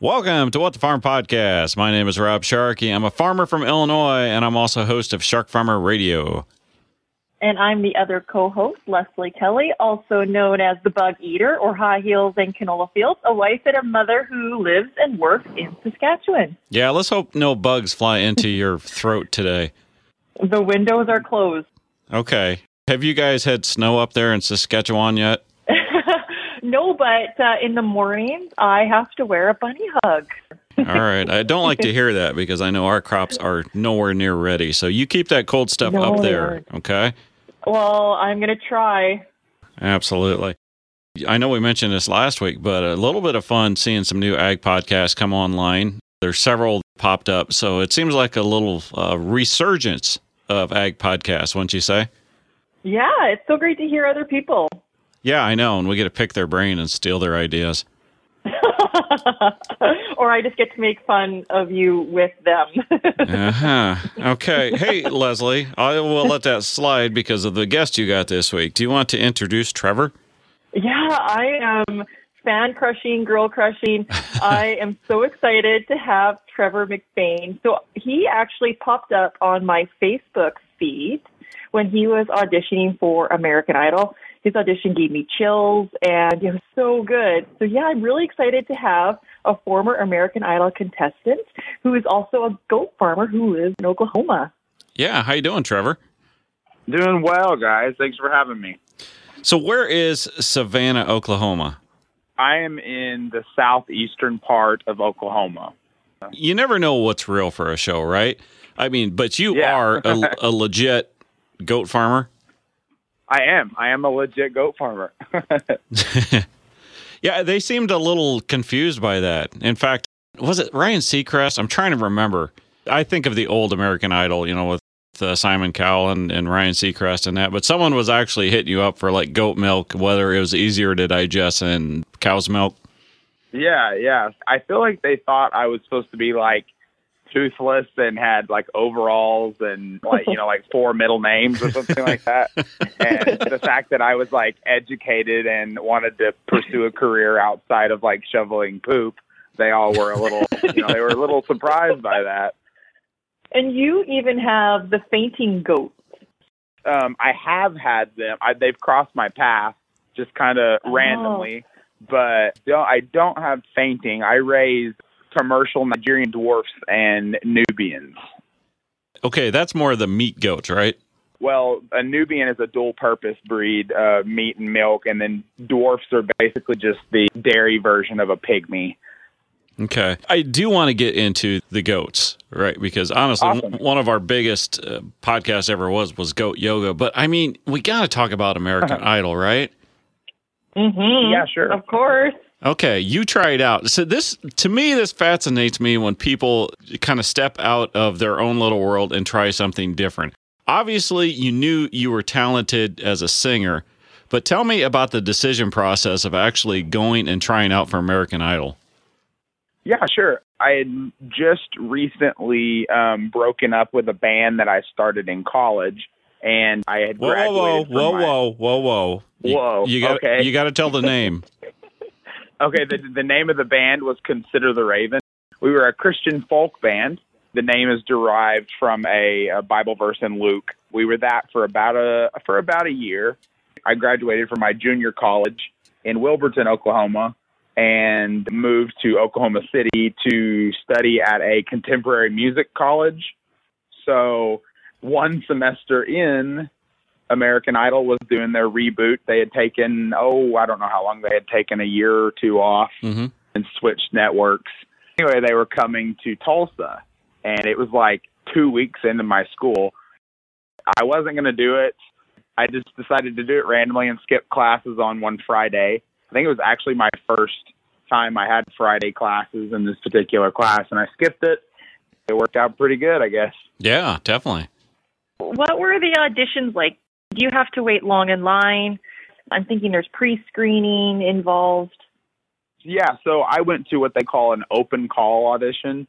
Welcome to What the Farm Podcast. My name is Rob Sharkey. I'm a farmer from Illinois, and I'm also host of Shark Farmer Radio. And I'm the other co host, Leslie Kelly, also known as the Bug Eater or High Heels and Canola Fields, a wife and a mother who lives and works in Saskatchewan. Yeah, let's hope no bugs fly into your throat today. The windows are closed. Okay. Have you guys had snow up there in Saskatchewan yet? No, but uh, in the mornings, I have to wear a bunny hug. All right. I don't like to hear that because I know our crops are nowhere near ready. So you keep that cold stuff No, up there, okay? Well, I'm going to try. Absolutely. I know we mentioned this last week, but a little bit of fun seeing some new ag podcasts come online. There's several popped up, so it seems like a little uh, resurgence of ag podcasts, wouldn't you say? Yeah, it's so great to hear other people. Yeah, I know, and we get to pick their brain and steal their ideas. or I just get to make fun of you with them. Uh huh. Okay. Hey, Leslie, I will let that slide because of the guest you got this week. Do you want to introduce Trevor? Yeah, I am fan crushing, girl crushing. I am so excited to have Trevor McBane. So he actually popped up on my Facebook feed when he was auditioning for American Idol. His audition gave me chills and it was so good. So yeah, I'm really excited to have a former American Idol contestant who is also a goat farmer who lives in Oklahoma. Yeah. How you doing, Trevor? Doing well, guys. Thanks for having me. So, where is Savanna, Oklahoma? I am in the southeastern part of Oklahoma. You never know what's real for a show, right? I mean, but you Yeah. are a, a legit goat farmer. I am. I am a legit goat farmer. Yeah, they seemed a little confused by that. In fact, was it Ryan Seacrest? I'm trying to remember. I think of the old American Idol, you know, with uh, Simon Cowell and, and Ryan Seacrest and that. But someone was actually hitting you up for like goat milk, whether it was easier to digest than cow's milk. yeah, yeah. I feel like they thought I was supposed to be like toothless and had like overalls and like you know like four middle names or something like that. And the fact that I was like educated and wanted to pursue a career outside of like shoveling poop, they all were a little, you know, they were a little surprised by that. And you even have the fainting goats um, I have had them. I, they've crossed my path just kind of Oh. randomly, but don't, I don't have fainting. I raise commercial Nigerian dwarfs and Nubians. Okay, that's more of the meat goats, right? Well, a Nubian is a dual purpose breed, uh, meat and milk, and then dwarfs are basically just the dairy version of a pygmy. Okay. I do want to get into the goats, right? Because honestly, Awesome. one of our biggest uh, podcasts ever was was goat yoga. But I mean, we got to talk about American Idol, right? Mm-hmm. Yeah, sure. Of course. Okay, you try it out. So this to me this fascinates me when people kind of step out of their own little world and try something different. Obviously, you knew you were talented as a singer, but tell me about the decision process of actually going and trying out for American Idol. Yeah, sure. I had just recently um, broken up with a band that I started in college, and I had Whoa, whoa, whoa, graduated. from whoa, my- whoa, whoa, whoa. You- Whoa, You got okay. you got to tell the name. Okay, the the name of the band was Consider the Raven. We were a Christian folk band. The name is derived from a, a Bible verse in Luke. We were that for about a for about a year. I graduated from my junior college in Wilburton, Oklahoma, and moved to Oklahoma City to study at a contemporary music college. So, one semester in, American Idol was doing their reboot. They had taken, oh, I don't know how long they had taken, a year or two off hmm and switched networks. Anyway, they were coming to Tulsa, and it was like two weeks into my school. I wasn't going to do it. I just decided to do it randomly and skip classes on one Friday. I think it was actually my first time I had Friday classes in this particular class, and I skipped it. It worked out pretty good, I guess. Yeah, definitely. What were the auditions like? You have to wait long in line? I'm thinking there's pre-screening involved. Yeah, so I went to what they call an open call audition.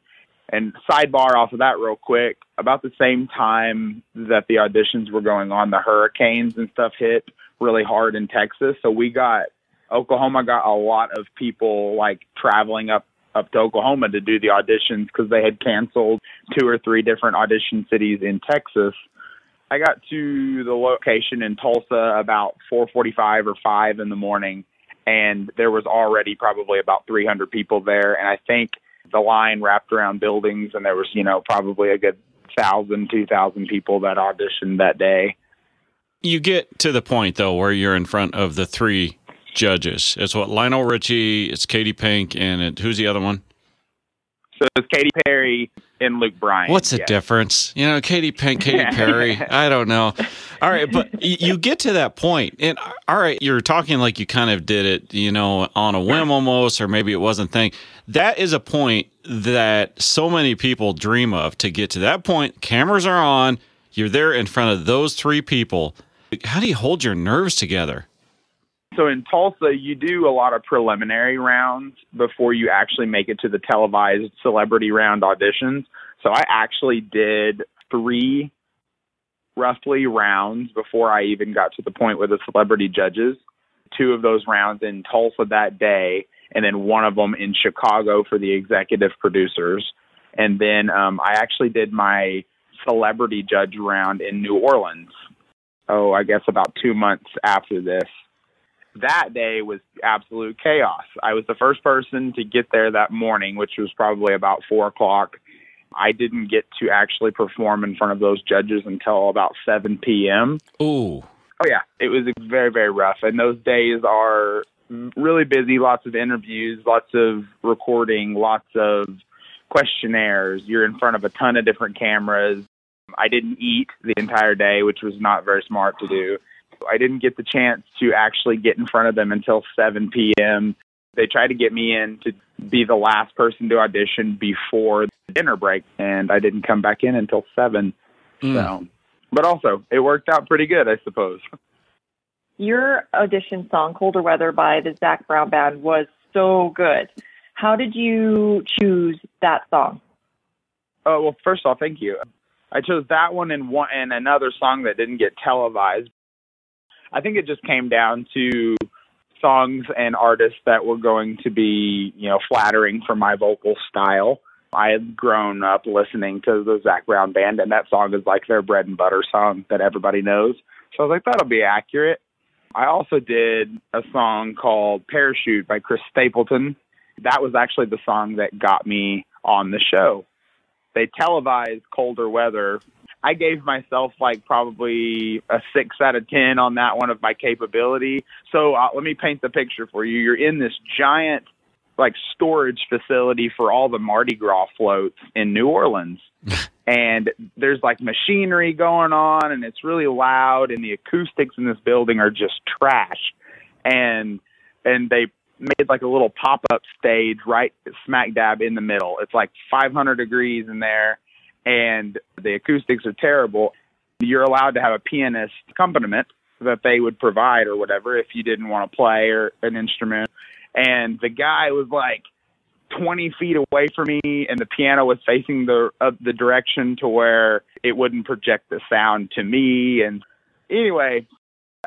And sidebar off of that real quick, about the same time that the auditions were going on, the hurricanes and stuff hit really hard in Texas. So we got Oklahoma got a lot of people like traveling up up to Oklahoma to do the auditions because they had canceled two or three different audition cities in Texas. I got to the location in Tulsa about 4:45 or 5 in the morning and there was already probably about 300 people there and I think the line wrapped around buildings and there was, you know, probably a good thousand, two thousand people that auditioned that day. You get to the point though where you're in front of the three judges. It's what Lionel Richie, it's Katie Pink, and it, who's the other one? So it's Katy Perry and Luke Bryan. What's the yeah. difference? You know, Katy Pink, Katy Perry. I don't know. All right, but you get to that point, and all right, you're talking like you kind of did it, you know, on a whim almost, or maybe it wasn't thing. That is a point that so many people dream of. To get to that point, cameras are on. You're there in front of those three people. How do you hold your nerves together? So in Tulsa, you do a lot of preliminary rounds before you actually make it to the televised celebrity round auditions. So I actually did three roughly rounds before I even got to the point with the celebrity judges. Two of those rounds in Tulsa that day, and then one of them in Chicago for the executive producers. And then um, I actually did my celebrity judge round in New Orleans. Oh, I guess about two months after this that day was absolute chaos. I was the first person to get there that morning, which was probably about four o'clock. I didn't get to actually perform in front of those judges until about 7 p.m. Ooh. Oh, yeah. It was very, very rough. And those days are really busy, lots of interviews, lots of recording, lots of questionnaires. You're in front of a ton of different cameras. I didn't eat the entire day, which was not very smart to do. I didn't get the chance to actually get in front of them until 7 p.m. They tried to get me in to be the last person to audition before the dinner break, and I didn't come back in until 7. Mm. So, but also, it worked out pretty good, I suppose. Your audition song, Colder Weather by the Zac Brown Band, was so good. How did you choose that song? Oh, well, first off, thank you. I chose that one and one and another song that didn't get televised. I think it just came down to songs and artists that were going to be, you know, flattering for my vocal style. I had grown up listening to the Zac Brown band, and that song is like their bread and butter song that everybody knows. So I was like, that'll be accurate. I also did a song called Parachute by Chris Stapleton. That was actually the song that got me on the show. They televised colder weather I gave myself like probably a six out of 10 on that one of my capability. So uh, let me paint the picture for you. You're in this giant like storage facility for all the Mardi Gras floats in New Orleans. and there's like machinery going on and it's really loud and the acoustics in this building are just trash. And and they made like a little pop-up stage right smack dab in the middle. It's like 500 degrees in there and the acoustics are terrible, you're allowed to have a pianist accompaniment that they would provide or whatever if you didn't want to play or an instrument. And the guy was like 20 feet away from me, and the piano was facing the uh, the direction to where it wouldn't project the sound to me. And anyway,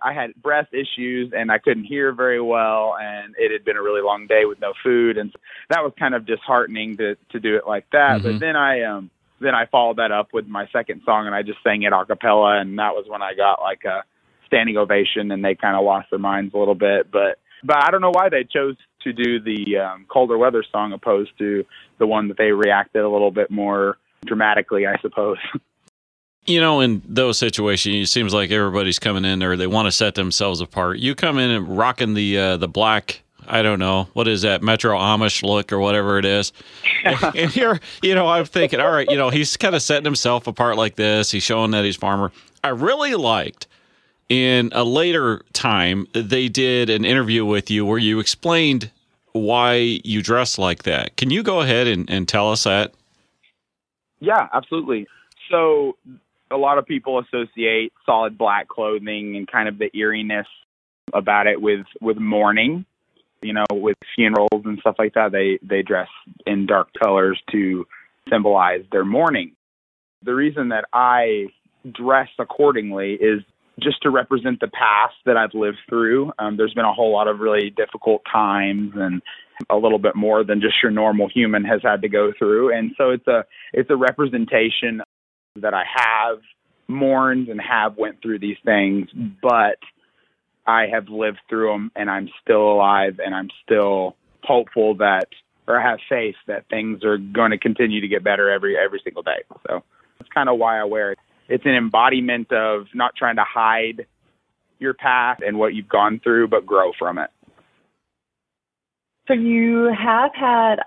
I had breath issues and I couldn't hear very well, and it had been a really long day with no food, and that was kind of disheartening to to do it like that. Mm-hmm. But then I um then I followed that up with my second song, and I just sang it a cappella, and that was when I got like a standing ovation, and they kind of lost their minds a little bit. But but I don't know why they chose to do the um, colder weather song opposed to the one that they reacted a little bit more dramatically, I suppose. You know, in those situations, it seems like everybody's coming in there. They want to set themselves apart. You come in and rocking the uh, the black I don't know what is that Metro Amish look or whatever it is. and here, you know, I'm thinking, all right, you know, he's kind of setting himself apart like this. He's showing that he's farmer. I really liked in a later time they did an interview with you where you explained why you dress like that. Can you go ahead and, and tell us that? Yeah, absolutely. So a lot of people associate solid black clothing and kind of the eeriness about it with with mourning you know, with funerals and stuff like that, they they dress in dark colors to symbolize their mourning. The reason that I dress accordingly is just to represent the past that I've lived through. Um, there's been a whole lot of really difficult times and a little bit more than just your normal human has had to go through. And so it's a it's a representation that I have mourned and have went through these things, but I have lived through them and I'm still alive and I'm still hopeful that or have faith that things are going to continue to get better every every single day. So that's kind of why I wear it. It's an embodiment of not trying to hide your path and what you've gone through, but grow from it. So you have had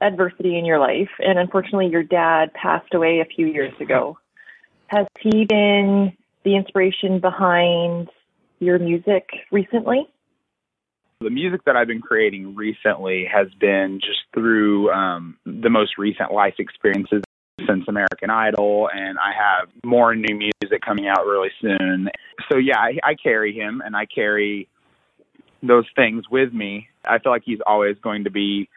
adversity in your life, and unfortunately, your dad passed away a few years ago. Has he been the inspiration behind your music recently? The music that I've been creating recently has been just through um, the most recent life experiences since American Idol, and I have more new music coming out really soon. So yeah, I, I carry him, and I carry those things with me. I feel like he's always going to be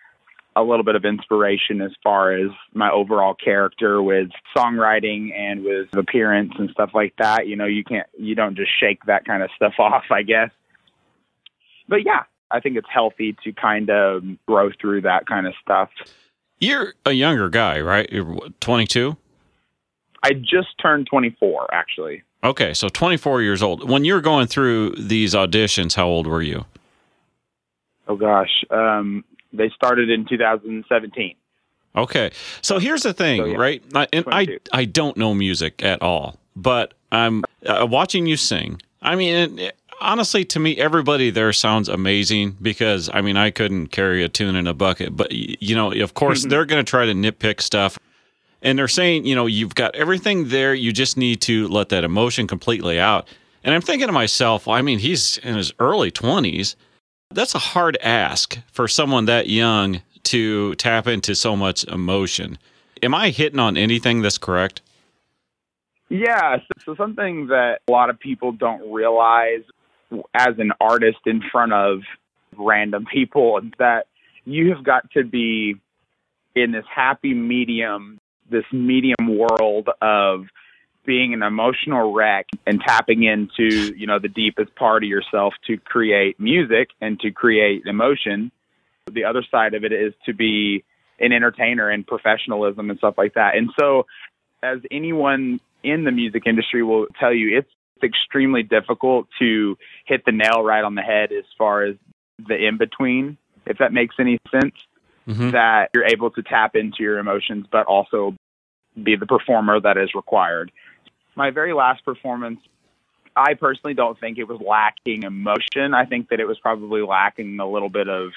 a little bit of inspiration as far as my overall character with songwriting and with appearance and stuff like that. You know, you can't, you don't just shake that kind of stuff off, I guess. But yeah, I think it's healthy to kind of grow through that kind of stuff. You're a younger guy, right? You're 22? I just turned 24, actually. Okay, so 24 years old. When you were going through these auditions, how old were you? Oh gosh, um, they started in 2017. Okay, so here's the thing, So, yeah, right? I, and I 22. I don't know music at all, but I'm uh, watching you sing. I mean, it, honestly, to me, everybody there sounds amazing because I mean, I couldn't carry a tune in a bucket, but you know, of course, they're going to try to nitpick stuff. And they're saying, you know, you've got everything there. You just need to let that emotion completely out. And I'm thinking to myself, well, I mean, he's in his early 20s. That's a hard ask for someone that young to tap into so much emotion. Am I hitting on anything that's correct? Yeah, so, so something that a lot of people don't realize as an artist in front of random people that you have got to be in this happy medium, this medium world of being an emotional wreck and tapping into, you know, the deepest part of yourself to create music and to create emotion. The other side of it is to be an entertainer and professionalism and stuff like that. And so as anyone in the music industry will tell you, it's extremely difficult to hit the nail right on the head as far as the in between, if that makes any sense. Mhm. That you're able to tap into your emotions, but also be the performer that is required. My very last performance, I personally don't think it was lacking emotion. I think that it was probably lacking a little bit of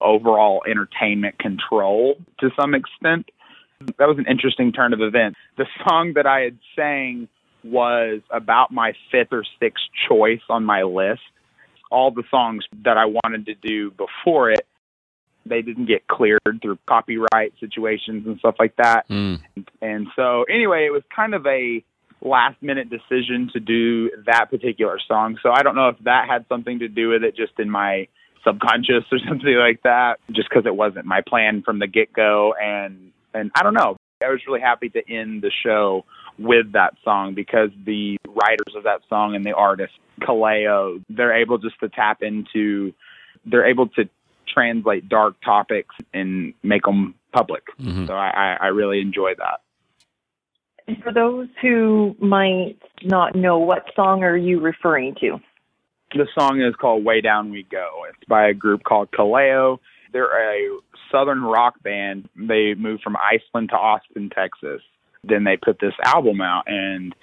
overall entertainment control to some extent. That was an interesting turn of events. The song that I had sang was about my fifth or sixth choice on my list. All the songs that I wanted to do before it, they didn't get cleared through copyright situations and stuff like that. Mm. And so, anyway, it was kind of a last minute decision to do that particular song. So, I don't know if that had something to do with it just in my subconscious or something like that, just because it wasn't my plan from the get go. And, and I don't know. I was really happy to end the show with that song because the writers of that song and the artist, Kaleo, they're able just to tap into, they're able to translate dark topics and make them public. Mhm. So I, I, I really enjoy that. And for those who might not know, what song are you referring to? The song is called Way Down We Go. It's by a group called Kaleo. They're a southern rock band. They moved from Iceland to Austin, Texas. Then they put this album out, and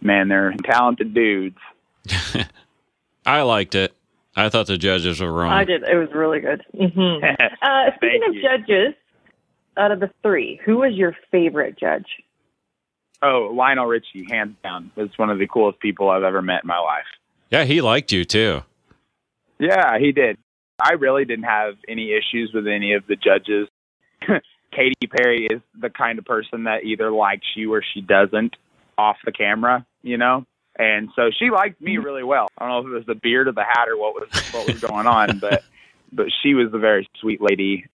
man, they're talented dudes. I liked it. I thought the judges were wrong. I did. It was really good. hmm Uh, speaking of you. judges, out of the three, who was your favorite judge? Oh, Lionel Richie, hands down, is one of the coolest people I've ever met in my life. Yeah, he liked you too. Yeah, he did. I really didn't have any issues with any of the judges. Katy Perry is the kind of person that either likes you or she doesn't off the camera, you know? And so she liked me mm-hmm. really well. I don't know if it was the beard or the hat or what was what was going on, but but she was a very sweet lady.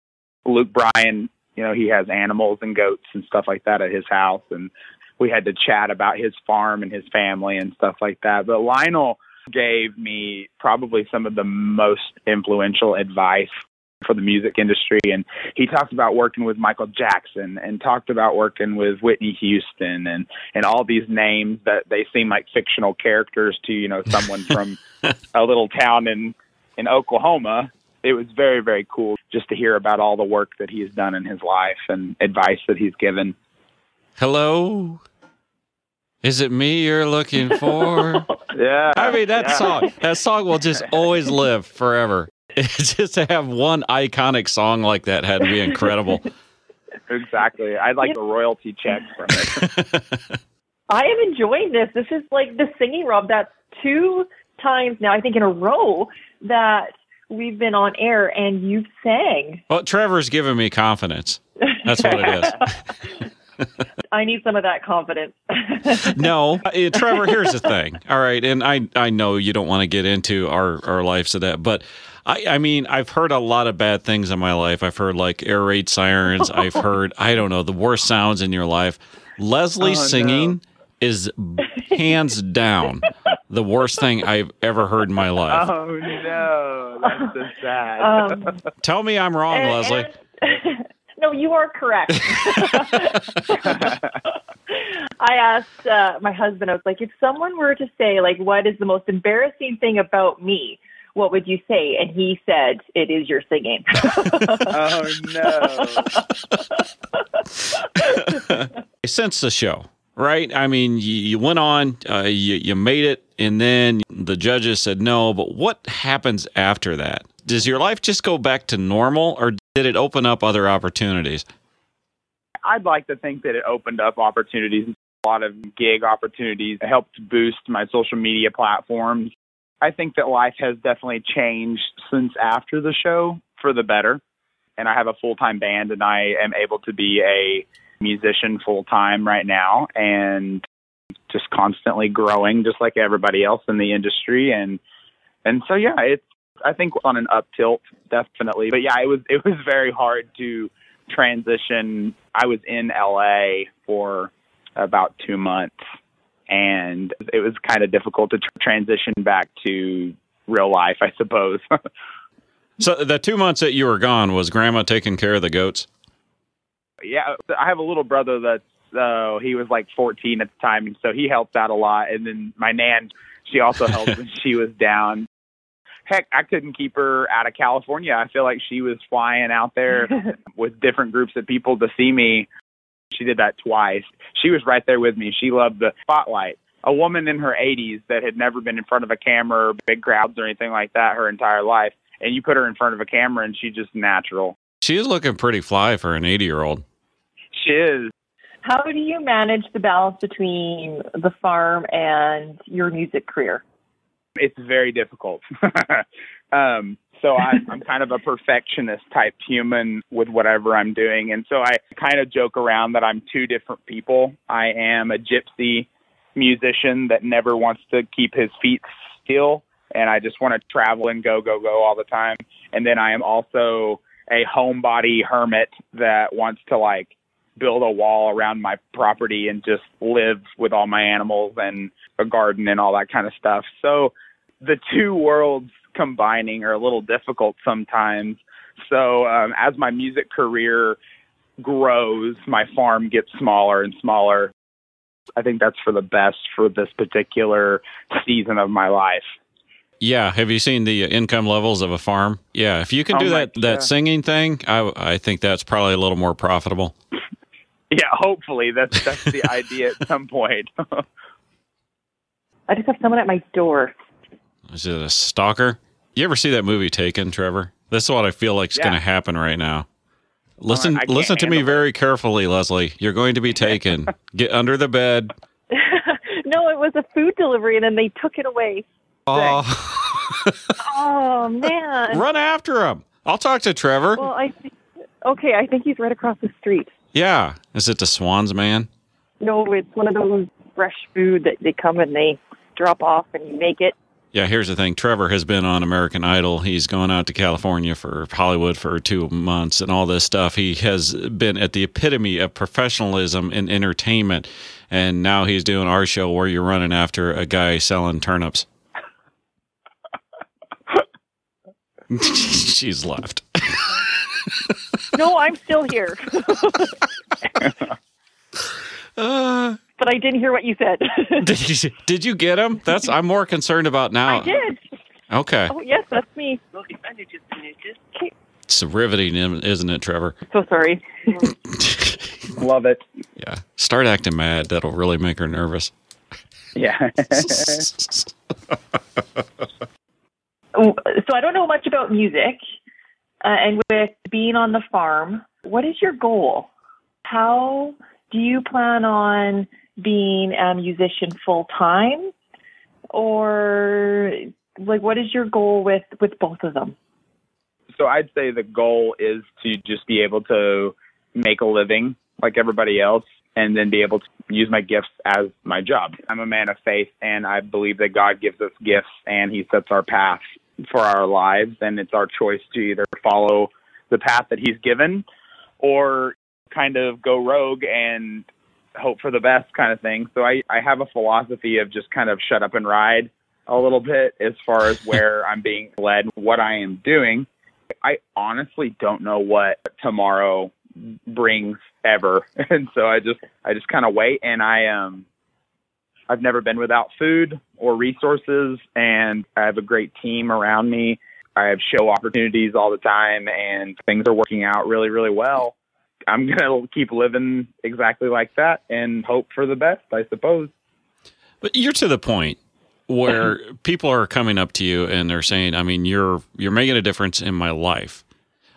Luke Bryan, you know, he has animals and goats and stuff like that at his house and we had to chat about his farm and his family and stuff like that. But Lionel gave me probably some of the most influential advice for the music industry. And he talked about working with Michael Jackson and talked about working with Whitney Houston and and all these names that they seem like fictional characters to you know someone from a little town in in Oklahoma. It was very very cool just to hear about all the work that he's done in his life and advice that he's given Hello? Is it me you're looking for? yeah I mean, that yeah. song, that song will just always live forever. just to have one iconic song like that had to be incredible. exactly I'd like a royalty check from it I am enjoying this. This is like the singing Rob. That's two times now, I think in a row that we've been on air and you've sang. well, Trevor's giving me confidence. That's what it is. I need some of that confidence. no, uh, Trevor. Here's the thing. All right, and I I know you don't want to get into our our lives of that, but I I mean I've heard a lot of bad things in my life. I've heard like air raid sirens. I've heard I don't know the worst sounds in your life. Leslie Oh, no. singing is hands down the worst thing I've ever heard in my life. oh no that's so sad Um, Tell me I'm wrong, and- Leslie. and- no, you are correct. I asked uh, my husband, I was like, if someone were to say, like, what is the most embarrassing thing about me? What would you say? And he said, it is your singing. oh no since the show, right? I mean, you, you went on, uh, you, you made it, and then the judges said no. But what happens after that? Does your life just go back to normal, or did it open up other opportunities? I'd like to think that it opened up opportunities, a lot of gig opportunities, it helped boost my social media platforms. I think that life has definitely changed since after the show for the better. And I have a full time band, and I am able to be a musician full time right now and just constantly growing, just like everybody else in the industry. And and so yeah, it's I think on an up tilt definitely. But yeah, it was it was very hard to transition. I was in LA for about two months, and it was kind of difficult to tr- transition back to real life, I suppose. So the two months that you were gone was Grandma taking care of the goats. yeah, I have a little brother that's uh, he was like 14 at the time, and so he helped out a lot. And then my nan, she also helped when she was down. Heck, I couldn't keep her out of California. I feel like she was flying out there with different groups of people to see me. She did that twice. She was right there with me. She loved the spotlight. A woman in her 80s that had never been in front of a camera or big crowds or anything like that her entire life, and you put her in front of a camera and she's just natural. She is looking pretty fly for an 80 year old. She is. How do you manage the balance between the farm and your music career? It's very difficult. um, so I, I'm kind of a perfectionist type human with whatever I'm doing, and so I kind of joke around that I'm two different people. I am a gypsy musician that never wants to keep his feet still, and I just want to travel and go, go, go all the time. And then I am also a homebody hermit that wants to like build a wall around my property and just live with all my animals and a garden and all that kind of stuff. So the two worlds combining are a little difficult sometimes. So um, as my music career grows, my farm gets smaller and smaller. I think that's for the best for this particular season of my life. Yeah, have you seen the income levels of a farm? Yeah, if you can Oh do my that that singing thing, I I think that's probably a little more profitable. Yeah, hopefully that's that's the idea at some point. I just have someone at my door. Is it a stalker? You ever see that movie Taken, Trevor? This is what I feel like is Yeah. going to happen right now. Listen, can't listen to me it. very carefully, Leslie. You're going to be taken. Get under the bed. no, it was a food delivery and then they took it away. Oh, Oh man. run after him. I'll talk to Trevor. Well, I think okay. I think he's right across the street. Yeah, is it the Schwan's man? No, it's one of those fresh food that they come and they drop off and you make it. Yeah, here's the thing. Trevor has been on American Idol. He's gone out to California for Hollywood for two months and all this stuff. He has been at the epitome of professionalism in entertainment. And now he's doing our show where you're running after a guy selling turnips. She's left. No, I'm still here, Uh, but I didn't hear what you said. did, you, did you get him? That's I'm more concerned about now. I did. Okay. Oh, yes, that's me. It's riveting, isn't it, Trevor? So sorry. Love it. Yeah. Start acting mad. That'll really make her nervous. Yeah. So I don't know much about music, uh, and with being on the farm, what is your goal? How do you plan on being a musician full time, or like what is your goal with with both of them? so I'd say the goal is to just be able to make a living like everybody else and then be able to use my gifts as my job. I'm a man of faith and I believe that God gives us gifts and he sets our path for our lives and it's our choice to either follow the path that he's given or kind of go rogue and hope for the best kind of thing. So I, I have a philosophy of just kind of shut up and ride a little bit as far as where I'm being led, what I am doing. I honestly don't know what tomorrow brings ever. And so I just I just kind of wait and I um I've never been without food or resources and I have a great team around me. I have show opportunities all the time and things are working out really really well. I'm going to keep living exactly like that and hope for the best, I suppose. But you're to the point where people are coming up to you and they're saying, I mean, you're you're making a difference in my life.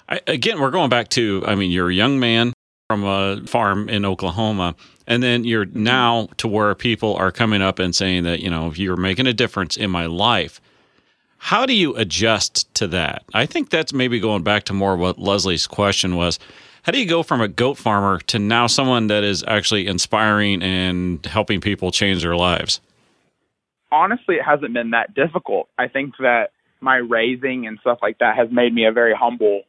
I, again, we're going back to, I mean, you're a young man from a farm in Oklahoma, and then you're mm-hmm. now to where people are coming up and saying that, you know, you're making a difference in my life. How do you adjust to that? I think that's maybe going back to more what Leslie's question was. How do you go from a goat farmer to now someone that is actually inspiring and helping people change their lives? honestly, it hasn't been that difficult. I think that my raising and stuff like that has made me a very humble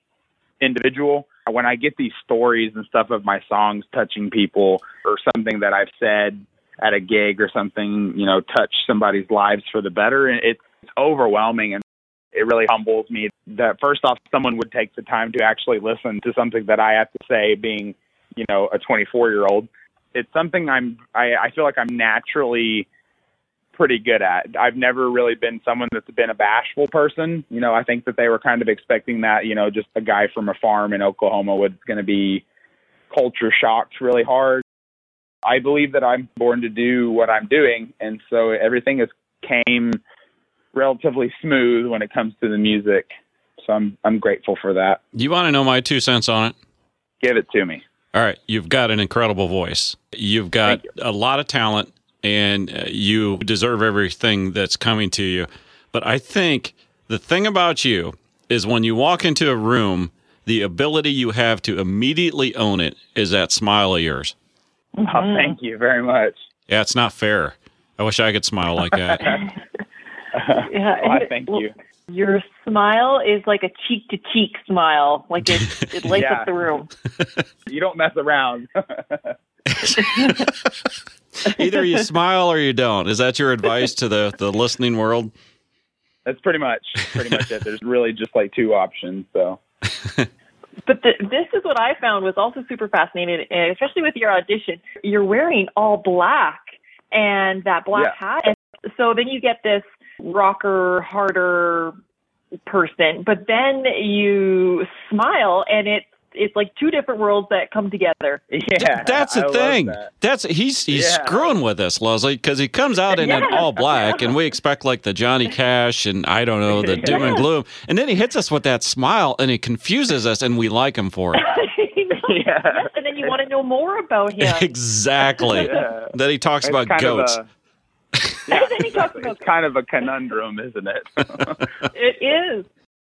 individual. When I get these stories and stuff of my songs touching people or something that I've said at a gig or something, you know, touch somebody's lives for the better, it's overwhelming and it really humbles me that first off someone would take the time to actually listen to something that I have to say being, you know, a 24 year old. It's something I'm I, I feel like I'm naturally pretty good at. I've never really been someone that's been a bashful person. You know, I think that they were kind of expecting that, you know, just a guy from a farm in Oklahoma was going to be culture shocked really hard. I believe that I'm born to do what I'm doing, and so everything has came relatively smooth when it comes to the music. So I'm I'm grateful for that. You want to know my two cents on it? Give it to me. All right, you've got an incredible voice. You've got Thank a lot of talent, and uh, you deserve everything that's coming to you. But I think the thing about you is when you walk into a room, the ability you have to immediately own it is that smile of yours. Oh, thank you very much. Yeah, it's not fair. I wish I could smile like that. Yeah, oh, Well, thank you. Your smile is like a cheek to cheek smile. Like it, it lights Yeah. up the room. You don't mess around. Either you smile or you don't. Is that your advice to the, the listening world? That's pretty much pretty much it. There's really just like two options. So But the, this is what I found was also super fascinating, especially with your audition. You're wearing all black and that black hat. And so then you get this rocker, harder person, but then you smile and it's it's like two different worlds that come together. yeah, That's I the love thing. that. That's he's he's Yeah. screwing with us, Leslie, because he comes out in an all black, and we expect like the Johnny Cash and I don't know the doom and gloom, and then he hits us with that smile, and it confuses us, and we like him for it. Yeah. and then you want to know more about him. exactly. Yeah. Then he talks It's about goats. a- yeah, Then he talks about- it's kind of a conundrum, isn't it? It is.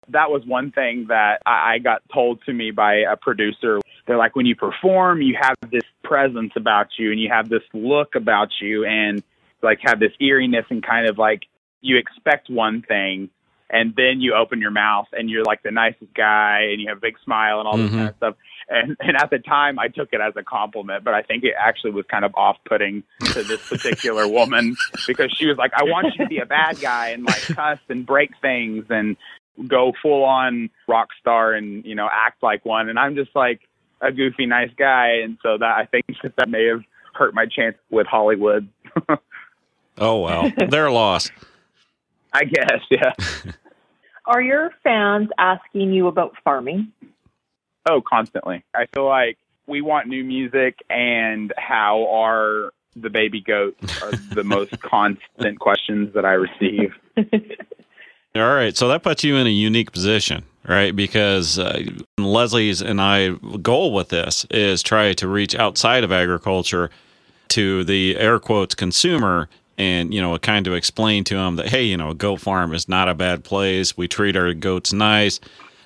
that was one thing that I, I got told to me by a producer. They're like, when you perform, you have this presence about you and you have this look about you and like have this eeriness and kind of like you expect one thing and then you open your mouth and you're like the nicest guy and you have a big smile and all this Mhm. kind of stuff. And and at the time I took it as a compliment, but I think it actually was kind of off putting to this particular woman because she was like, I want you to be a bad guy and like cuss and break things and go full on rock star and, you know, act like one and I'm just like a goofy nice guy and so that I think that, that may have hurt my chance with Hollywood. Oh well, they're lost. I guess, yeah. Are your fans asking you about farming? Oh, constantly. I feel like we want new music, and how are the baby goats are the most constant questions that I receive. All right, so that puts you in a unique position, right? Because uh, Leslie's and I goal with this is try to reach outside of agriculture to the air quotes consumer and you know kind of explain to them that hey you know a goat farm is not a bad place we treat our goats nice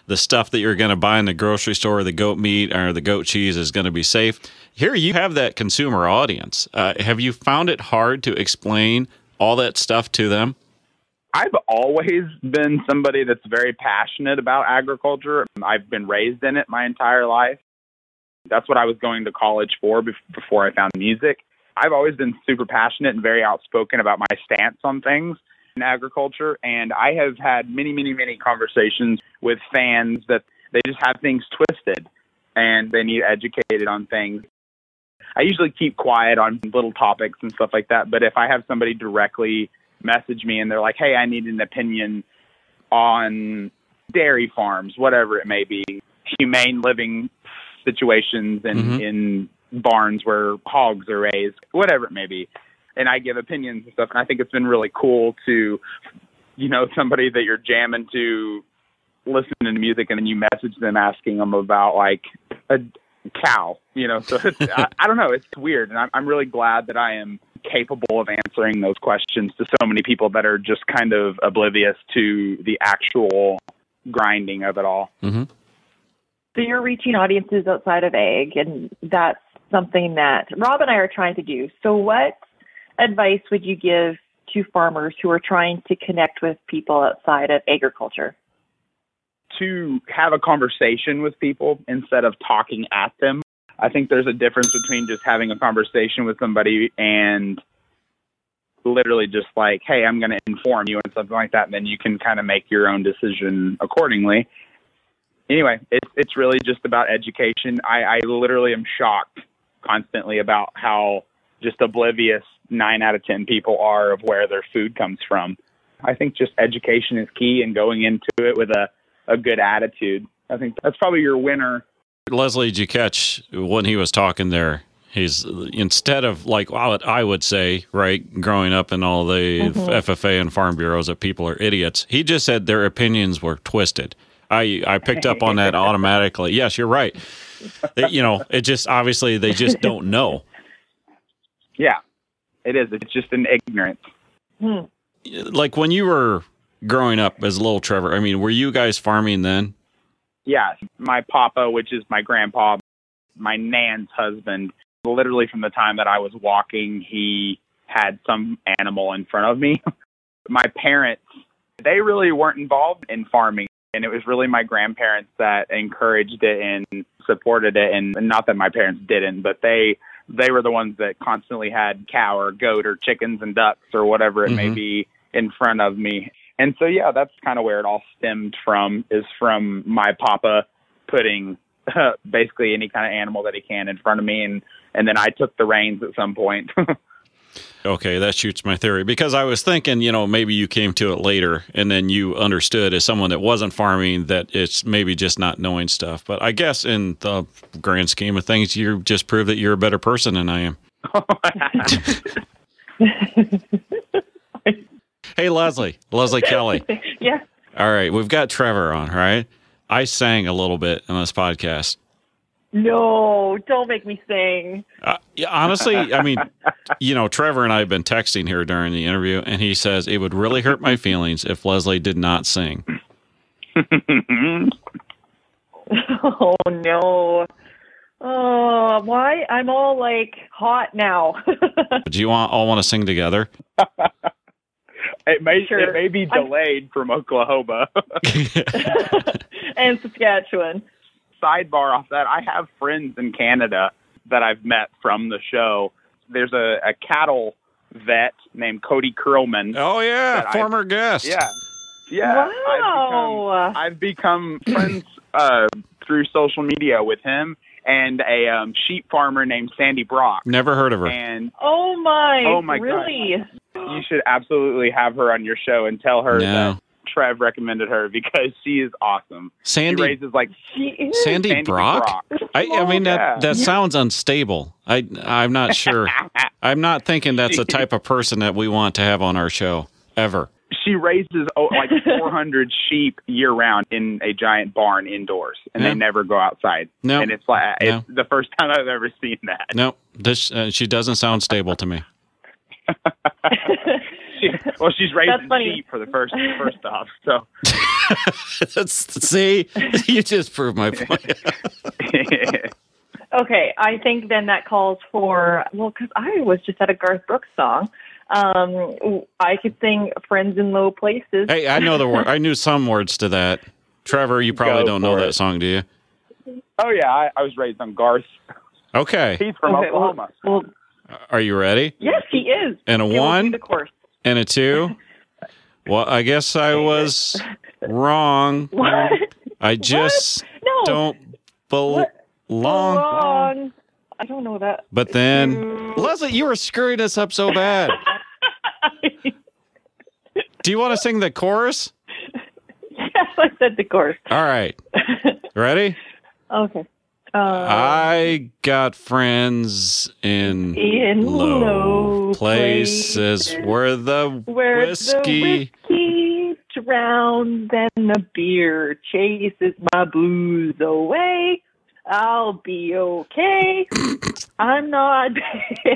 the stuff that you're going to buy in the grocery store the goat meat or the goat cheese is going to be safe here you have that consumer audience uh, have you found it hard to explain all that stuff to them I've always been somebody that's very passionate about agriculture. I've been raised in it my entire life. That's what I was going to college for before I found music. I've always been super passionate and very outspoken about my stance on things in agriculture. And I have had many, many, many conversations with fans that they just have things twisted and they need educated on things. I usually keep quiet on little topics and stuff like that. But if I have somebody directly message me and they're like, hey, I need an opinion on dairy farms, whatever it may be, humane living situations in, Mhm. in barns where hogs are raised, whatever it may be. And I give opinions and stuff. And I think it's been really cool to, you know, somebody that you're jamming to listening to music and then you message them asking them about like a cow, you know. So it's, I, I don't know, it's weird. And I'm, I'm really glad that I am capable of answering those questions to so many people that are just kind of oblivious to the actual grinding of it all. mm-hmm. So you're reaching audiences outside of ag, and that's something that Rob and I are trying to do. So, what advice would you give to farmers who are trying to connect with people outside of agriculture? to have a conversation with people instead of talking at them. I think there's a difference between just having a conversation with somebody and literally just like, hey, I'm going to inform you and something like that, and then you can kind of make your own decision accordingly. Anyway, it's it's really just about education. I, I literally am shocked constantly about how just oblivious nine out of ten people are of where their food comes from. I think just education is key and going into it with a a good attitude. I think that's probably your winner. Leslie, did you catch when he was talking there? He's instead of like what I would say, right, growing up in all the mm-hmm. FFA and farm bureaus that people are idiots. He just said their opinions were twisted. I I picked up on that automatically. Yes, you're right. They- you know, it just obviously they just don't know. Yeah, it is. It's just an ignorance. Hmm. Like when you were growing up as little Trevor, I mean, were you guys farming then? Yeah, my papa, which is my grandpa, my nan's husband, literally from the time that I was walking, he had some animal in front of me. my parents, they really weren't involved in farming. And it was really my grandparents that encouraged it and supported it. And not that my parents didn't, but they they were the ones that constantly had cow or goat or chickens and ducks or whatever it may Mhm. be in front of me. And so yeah, that's kind of where it all stemmed from is from my papa putting basically any kind of animal that he can in front of me and and then I took the reins at some point. Okay, that shoots my theory because I was thinking, you know, maybe you came to it later and then you understood as someone that wasn't farming that it's maybe just not knowing stuff. But I guess in the grand scheme of things, you just prove that you're a better person than I am. Hey, Leslie, Leslie Kelly. yeah. All right, we've got Trevor on, right? I sang a little bit on this podcast. No, don't make me sing. Uh, yeah, honestly, I mean, you know, Trevor and I have been texting here during the interview, and he says it would really hurt my feelings if Leslie did not sing. Oh no. Oh, why? I'm all like hot now. Do you want all want to sing together? It may Sure. it may be I'm- delayed from Oklahoma. and Saskatchewan. Sidebar off that, I have friends in Canada that I've met from the show. There's a, a cattle vet named Cody Creelman. oh yeah, That I- former guest. Yeah, yeah. Wow. I've become, I've become friends uh, through social media with him and a um, sheep farmer named Sandi Brock. Never heard of her. And Oh my! Oh my God. really? you should absolutely have her on your show and tell her No. that Trev recommended her because she is awesome. Sandi She raises like She is. Sandi, Sandi Brock? I, I mean that Yeah. sounds unstable. I I'm not sure. I'm not thinking that's the type of person that we want to have on our show ever. she raises oh, like 400 sheep year round in a giant barn indoors, and Yeah. they never go outside. No. and it's like No. it's the first time I've ever seen that. No, this uh, she doesn't sound stable to me. She, well, she's raising That's funny. sheep for the first first off. So That's, see, you just proved my point. okay, I think then that calls for well, because I was just at a Garth Brooks song. Um, I could sing "Friends in Low Places." hey, I know the word. I knew some words to that. Trevor, you probably Go don't know for that song, do you? oh yeah, I, I was raised on Garth. Okay, He's from Okay, Oklahoma. Well, are you ready? yes, he is. And a He will do one The course. And a two. Well, I guess I was wrong. What? I just No. don't What? belong. Wrong. I don't know that. But then, Leslie, you were screwing us up so bad. Do you want to sing the chorus? yes, I said the chorus. All right. Ready? okay. Uh, I got friends in, in low low places where the where whiskey. the whiskey drowns and the beer chases my blues away. I'll be okay. I'm not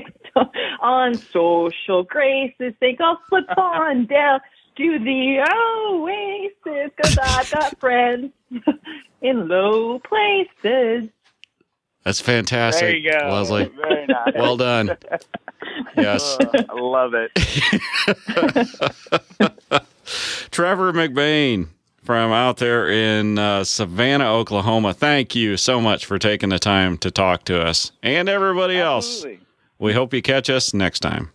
on social graces. Think I'll slip on down to the oasis because I've got friends in low places. That's fantastic, There you go, Leslie. Very nice. Well done. Yes. Uh, I love it. Trevor McBane from out there in uh, Savanna, Oklahoma. Thank you so much for taking the time to talk to us and everybody else. We hope you catch us next time.